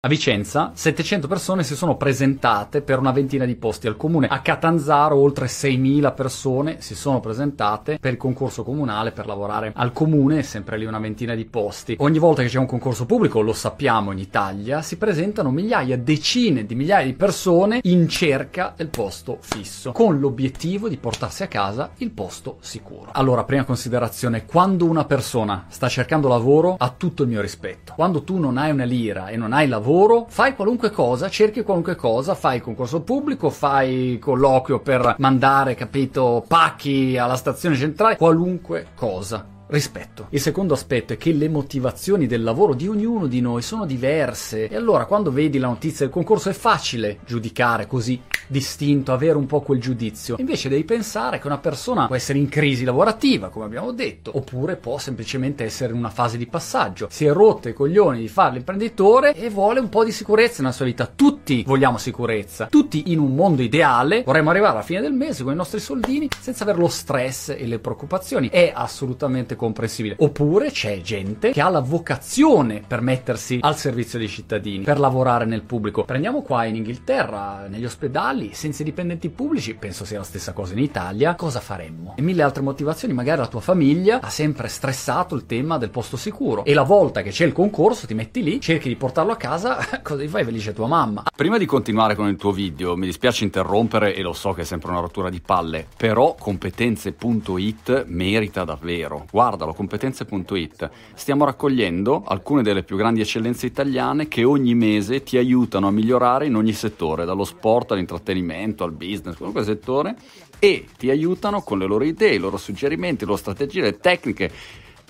A Vicenza 700 persone si sono presentate per una ventina di posti al comune. A Catanzaro oltre 6.000 persone si sono presentate per il concorso comunale per lavorare al comune, sempre lì una ventina di posti. Ogni volta che c'è un concorso pubblico, lo sappiamo in Italia, si presentano migliaia, decine di migliaia di persone in cerca del posto fisso, con l'obiettivo di portarsi a casa il posto sicuro. Allora, prima considerazione, quando una persona sta cercando lavoro ha tutto il mio rispetto. Quando tu non hai una lira e non hai lavoro, lavoro, fai qualunque cosa, cerchi qualunque cosa, fai concorso pubblico, fai colloquio per mandare, capito, pacchi alla stazione centrale, qualunque cosa rispetto. Il secondo aspetto è che le motivazioni del lavoro di ognuno di noi sono diverse e allora quando vedi la notizia del concorso è facile giudicare così distinto, avere un po' quel giudizio. Invece devi pensare che una persona può essere in crisi lavorativa, come abbiamo detto, oppure può semplicemente essere in una fase di passaggio. Si è rotto i coglioni di fare l'imprenditore e vuole un po' di sicurezza nella sua vita. Tutti vogliamo sicurezza. Tutti in un mondo ideale vorremmo arrivare alla fine del mese con i nostri soldini senza avere lo stress e le preoccupazioni. È assolutamente comprensibile. Oppure c'è gente che ha la vocazione per mettersi al servizio dei cittadini, per lavorare nel pubblico. Prendiamo qua in Inghilterra, negli ospedali, senza dipendenti pubblici, penso sia la stessa cosa in Italia, cosa faremmo? E mille altre motivazioni, magari la tua famiglia ha sempre stressato il tema del posto sicuro e la volta che c'è il concorso ti metti lì, cerchi di portarlo a casa, cosa gli fai felice tua mamma? Prima di continuare con il tuo video, mi dispiace interrompere e lo so che è sempre una rottura di palle, però competenze.it merita davvero. Guarda guardalo, competenze.it, stiamo raccogliendo alcune delle più grandi eccellenze italiane che ogni mese ti aiutano a migliorare in ogni settore, dallo sport all'intrattenimento, al business, qualunque settore, e ti aiutano con le loro idee, i loro suggerimenti, le loro strategie, le tecniche.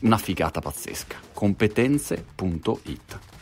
Una figata pazzesca. competenze.it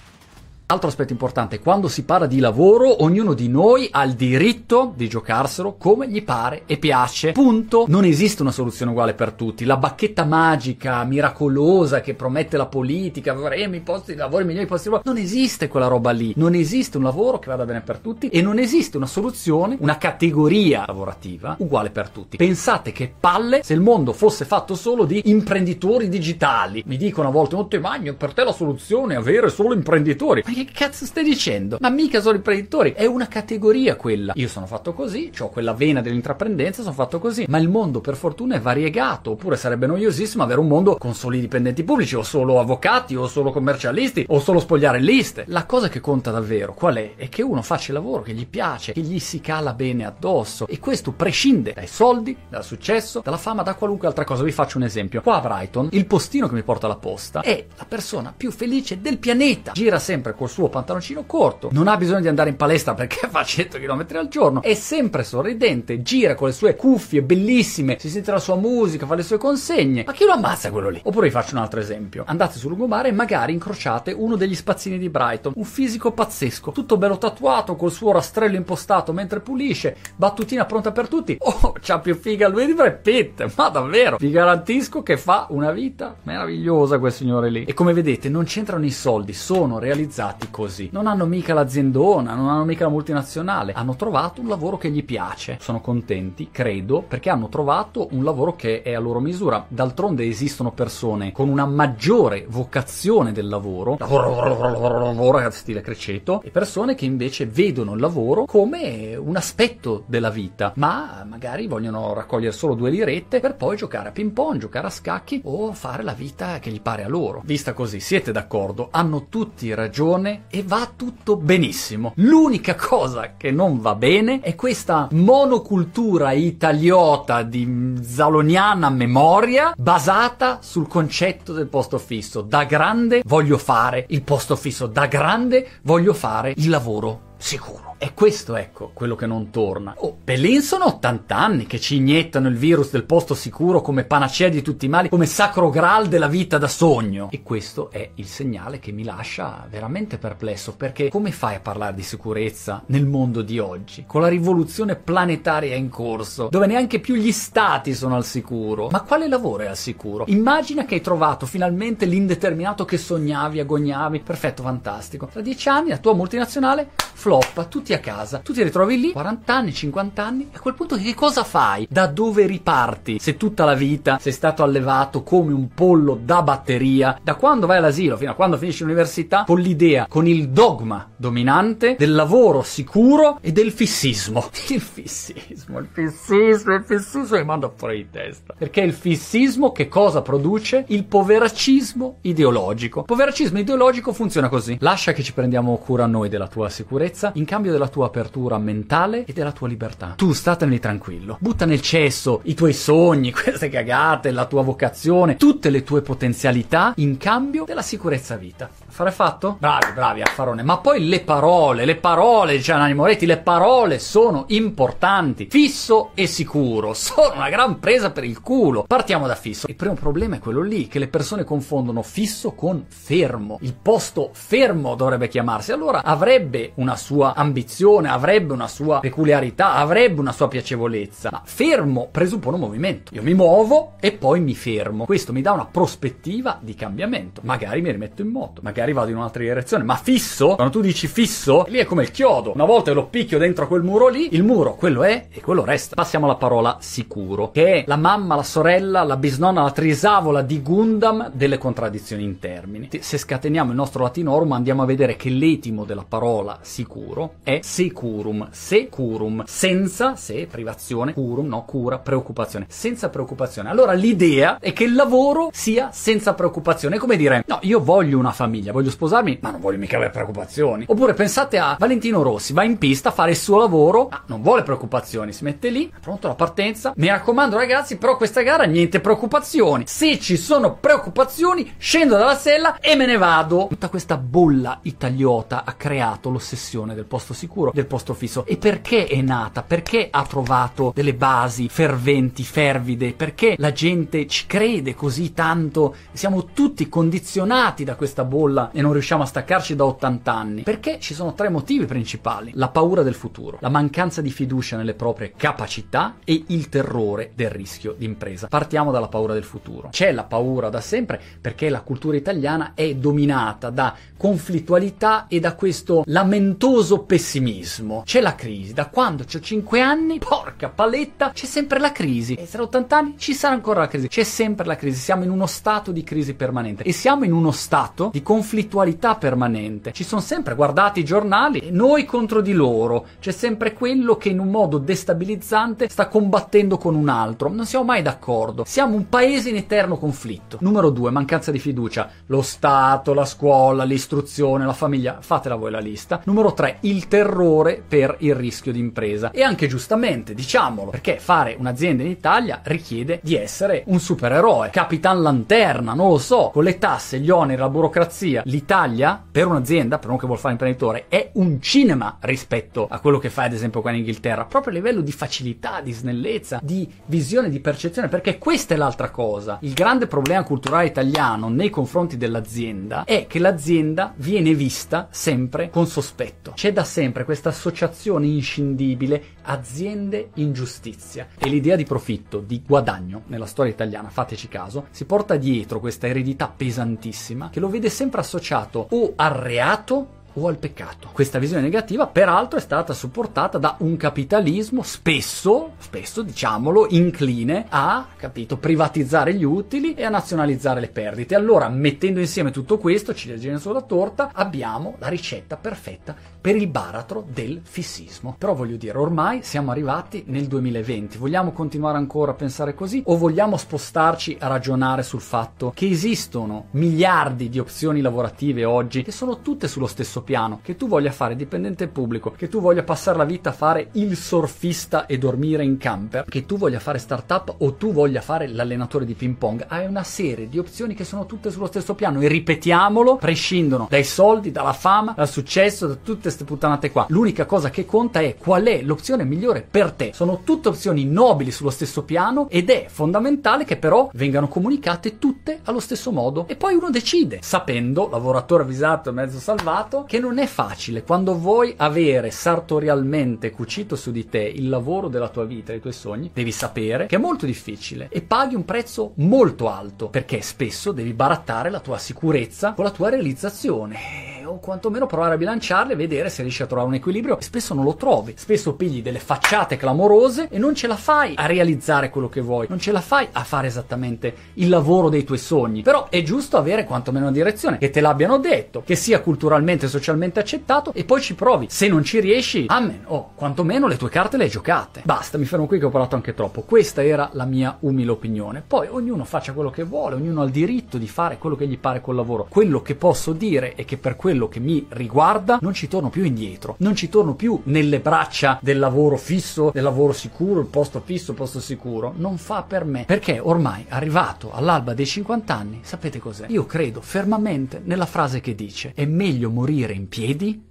Altro aspetto importante, quando si parla di lavoro, ognuno di noi ha il diritto di giocarselo come gli pare e piace. Punto. Non esiste una soluzione uguale per tutti. La bacchetta magica, miracolosa che promette la politica, avremo i posti di lavoro, i migliori posti di lavoro. Non esiste quella roba lì. Non esiste un lavoro che vada bene per tutti e non esiste una soluzione, una categoria lavorativa uguale per tutti. Pensate che palle se il mondo fosse fatto solo di imprenditori digitali. Mi dicono a volte, non te magno, per te la soluzione è avere solo imprenditori. Ma che cazzo stai dicendo? Ma mica solo imprenditori, è una categoria quella. Io sono fatto così, ho quella vena dell'intraprendenza, sono fatto così. Ma il mondo per fortuna è variegato, oppure sarebbe noiosissimo avere un mondo con soli dipendenti pubblici, o solo avvocati, o solo commercialisti, o solo spogliare liste. La cosa che conta davvero qual è? È che uno faccia il lavoro che gli piace, che gli si cala bene addosso. E questo prescinde dai soldi, dal successo, dalla fama, da qualunque altra cosa. Vi faccio un esempio. Qua a Brighton, il postino che mi porta alla posta è la persona più felice del pianeta. Gira sempre col suo pantaloncino corto, non ha bisogno di andare in palestra perché fa 100 km al giorno, è sempre sorridente, gira con le sue cuffie bellissime, si sente la sua musica, fa le sue consegne. Ma chi lo ammazza quello lì? Oppure vi faccio un altro esempio. Andate sul lungomare e magari incrociate uno degli spazzini di Brighton, un fisico pazzesco, tutto bello tatuato, col suo rastrello impostato mentre pulisce, battutina pronta per tutti. Oh, c'ha più figa lui di Brad Pitt, ma davvero, vi garantisco che fa una vita meravigliosa quel signore lì. E come vedete non c'entrano i soldi, sono realizzati fatti così. Non hanno mica l'aziendona, non hanno mica la multinazionale, hanno trovato un lavoro che gli piace. Sono contenti, credo, perché hanno trovato un lavoro che è a loro misura. D'altronde esistono persone con una maggiore vocazione del lavoro, lavoro, lavoro, lavoro, lavoro, stile Creceto, e persone che invece vedono il lavoro come un aspetto della vita, ma magari vogliono raccogliere solo due lirette per poi giocare a ping pong, giocare a scacchi o fare la vita che gli pare a loro. Vista così, siete d'accordo? Hanno tutti ragione e va tutto benissimo. L'unica cosa che non va bene è questa monocultura italiota di zaloniana memoria basata sul concetto del posto fisso. Da grande voglio fare il posto fisso, da grande voglio fare il lavoro sicuro. E questo, ecco, quello che non torna. Oh, Pelin sono 80 anni che ci iniettano il virus del posto sicuro come panacea di tutti i mali, come sacro graal della vita da sogno. E questo è il segnale che mi lascia veramente perplesso, perché come fai a parlare di sicurezza nel mondo di oggi? Con la rivoluzione planetaria in corso, dove neanche più gli stati sono al sicuro. Ma quale lavoro è al sicuro? Immagina che hai trovato finalmente l'indeterminato che sognavi, agognavi. Perfetto, fantastico. Tra dieci anni la tua multinazionale floppa, tutti a casa, tu ti ritrovi lì, 40 anni, 50 anni, e a quel punto che cosa fai? Da dove riparti? Se tutta la vita sei stato allevato come un pollo da batteria, da quando vai all'asilo fino a quando finisci l'università, con l'idea, con il dogma dominante del lavoro sicuro e del fissismo. Il fissismo, il fissismo, il fissismo mi manda fuori di testa. Perché il fissismo che cosa produce? Il poveracismo ideologico. Il poveracismo ideologico funziona così. Lascia che ci prendiamo cura noi della tua sicurezza in cambio della tua apertura mentale e della tua libertà. Tu statene tranquillo. Butta nel cesso i tuoi sogni, queste cagate, la tua vocazione, tutte le tue potenzialità in cambio della sicurezza vita. Affare fatto? Bravi, bravi, affarone. Ma poi le parole, le parole, dice Nani Moretti, le parole sono importanti. Fisso e sicuro sono una gran presa per il culo. Partiamo da fisso. Il primo problema è quello lì, che le persone confondono fisso con fermo. Il posto fermo dovrebbe chiamarsi. Allora avrebbe una sua ambizione, avrebbe una sua peculiarità, avrebbe una sua piacevolezza. Ma fermo presuppone un movimento. Io mi muovo e poi mi fermo. Questo mi dà una prospettiva di cambiamento. Magari mi rimetto in moto, magari magari vado in un'altra direzione. Ma fisso, quando tu dici fisso, lì è come il chiodo. Una volta lo picchio dentro quel muro lì, il muro quello è e quello resta. Passiamo alla parola sicuro, che è la mamma, la sorella, la bisnonna, la trisavola di Gundam delle contraddizioni in termini. Se scateniamo il nostro latinorum andiamo a vedere che l'etimo della parola sicuro è securum, securum, senza, se, privazione, curum, no, cura, preoccupazione, senza preoccupazione. Allora l'idea è che il lavoro sia senza preoccupazione, è come dire, no, io voglio una famiglia, voglio sposarmi, ma non voglio mica avere preoccupazioni. Oppure pensate a Valentino Rossi, va in pista a fare il suo lavoro, ma non vuole preoccupazioni, si mette lì, pronto la partenza. Mi raccomando ragazzi, però questa gara niente preoccupazioni. Se ci sono preoccupazioni, scendo dalla sella e me ne vado. Tutta questa bolla italiota ha creato l'ossessione del posto sicuro, del posto fisso. E perché è nata? Perché ha trovato delle basi ferventi, fervide? Perché la gente ci crede così tanto? Siamo tutti condizionati da questa bolla e non riusciamo a staccarci da 80 anni? Perché ci sono tre motivi principali. La paura del futuro, la mancanza di fiducia nelle proprie capacità e il terrore del rischio d'impresa. Partiamo dalla paura del futuro. C'è la paura da sempre perché la cultura italiana è dominata da conflittualità e da questo lamentoso pessimismo. C'è la crisi, da quando ho 5 anni, porca paletta, c'è sempre la crisi. E tra 80 anni ci sarà ancora la crisi. C'è sempre la crisi, siamo in uno stato di crisi permanente e siamo in uno stato di conflittualità permanente. Ci sono sempre, guardate i giornali, noi contro di loro. C'è sempre quello che in un modo destabilizzante sta combattendo con un altro. Non siamo mai d'accordo. Siamo un paese in eterno conflitto. Numero due, mancanza di fiducia. Lo Stato, la scuola, l'istruzione, la famiglia. Fatela voi la lista. Numero tre, il terrore per il rischio di impresa. E anche giustamente, diciamolo, perché fare un'azienda in Italia richiede di essere un supereroe. Capitan Lanterna, non lo so, con le tasse, gli oneri, la burocrazia. L'Italia, per un'azienda, per uno che vuole fare imprenditore, è un cinema rispetto a quello che fai ad esempio qua in Inghilterra, proprio a livello di facilità, di snellezza, di visione, di percezione, perché questa è l'altra cosa. Il grande problema culturale italiano nei confronti dell'azienda è che l'azienda viene vista sempre con sospetto. C'è da sempre questa associazione inscindibile aziende ingiustizia e l'idea di profitto, di guadagno nella storia italiana, fateci caso, si porta dietro questa eredità pesantissima che lo vede sempre associato o al reato o al peccato. Questa visione negativa, peraltro, è stata supportata da un capitalismo spesso, spesso diciamolo, incline a, capito, privatizzare gli utili e a nazionalizzare le perdite. Allora, mettendo insieme tutto questo, ciliegina sulla torta, abbiamo la ricetta perfetta per il baratro del fissismo. Però voglio dire, ormai siamo arrivati nel 2020. Vogliamo continuare ancora a pensare così o vogliamo spostarci a ragionare sul fatto che esistono miliardi di opzioni lavorative oggi che sono tutte sullo stesso piano, che tu voglia fare dipendente pubblico, che tu voglia passare la vita a fare il surfista e dormire in camper, che tu voglia fare startup o tu voglia fare l'allenatore di ping pong, hai una serie di opzioni che sono tutte sullo stesso piano e ripetiamolo, prescindono dai soldi, dalla fama, dal successo, da tutte queste puttanate qua. L'unica cosa che conta è qual è l'opzione migliore per te. Sono tutte opzioni nobili sullo stesso piano ed è fondamentale che però vengano comunicate tutte allo stesso modo e poi uno decide, sapendo, lavoratore avvisato e mezzo salvato, che non è facile quando vuoi avere sartorialmente cucito su di te il lavoro della tua vita, i tuoi sogni, devi sapere che è molto difficile e paghi un prezzo molto alto perché spesso devi barattare la tua sicurezza con la tua realizzazione o quantomeno provare a bilanciarle e vedere se riesci a trovare un equilibrio. Spesso non lo trovi, spesso pigli delle facciate clamorose e non ce la fai a realizzare quello che vuoi, non ce la fai a fare esattamente il lavoro dei tuoi sogni. Però è giusto avere quantomeno una direzione, che te l'abbiano detto, che sia culturalmente e socialmente accettato e poi ci provi. Se non ci riesci, amen, oh, quantomeno le tue carte le hai giocate. Basta, mi fermo qui che ho parlato anche troppo. Questa era la mia umile opinione. Poi ognuno faccia quello che vuole, ognuno ha il diritto di fare quello che gli pare col lavoro. Quello che posso dire è che per quello che mi riguarda non ci torno più indietro, non ci torno più nelle braccia del lavoro fisso, del lavoro sicuro, il posto fisso, il posto sicuro. Non fa per me, perché ormai arrivato all'alba dei 50 anni, sapete cos'è? Io credo fermamente nella frase che dice: è meglio morire in piedi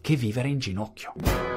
che vivere in ginocchio.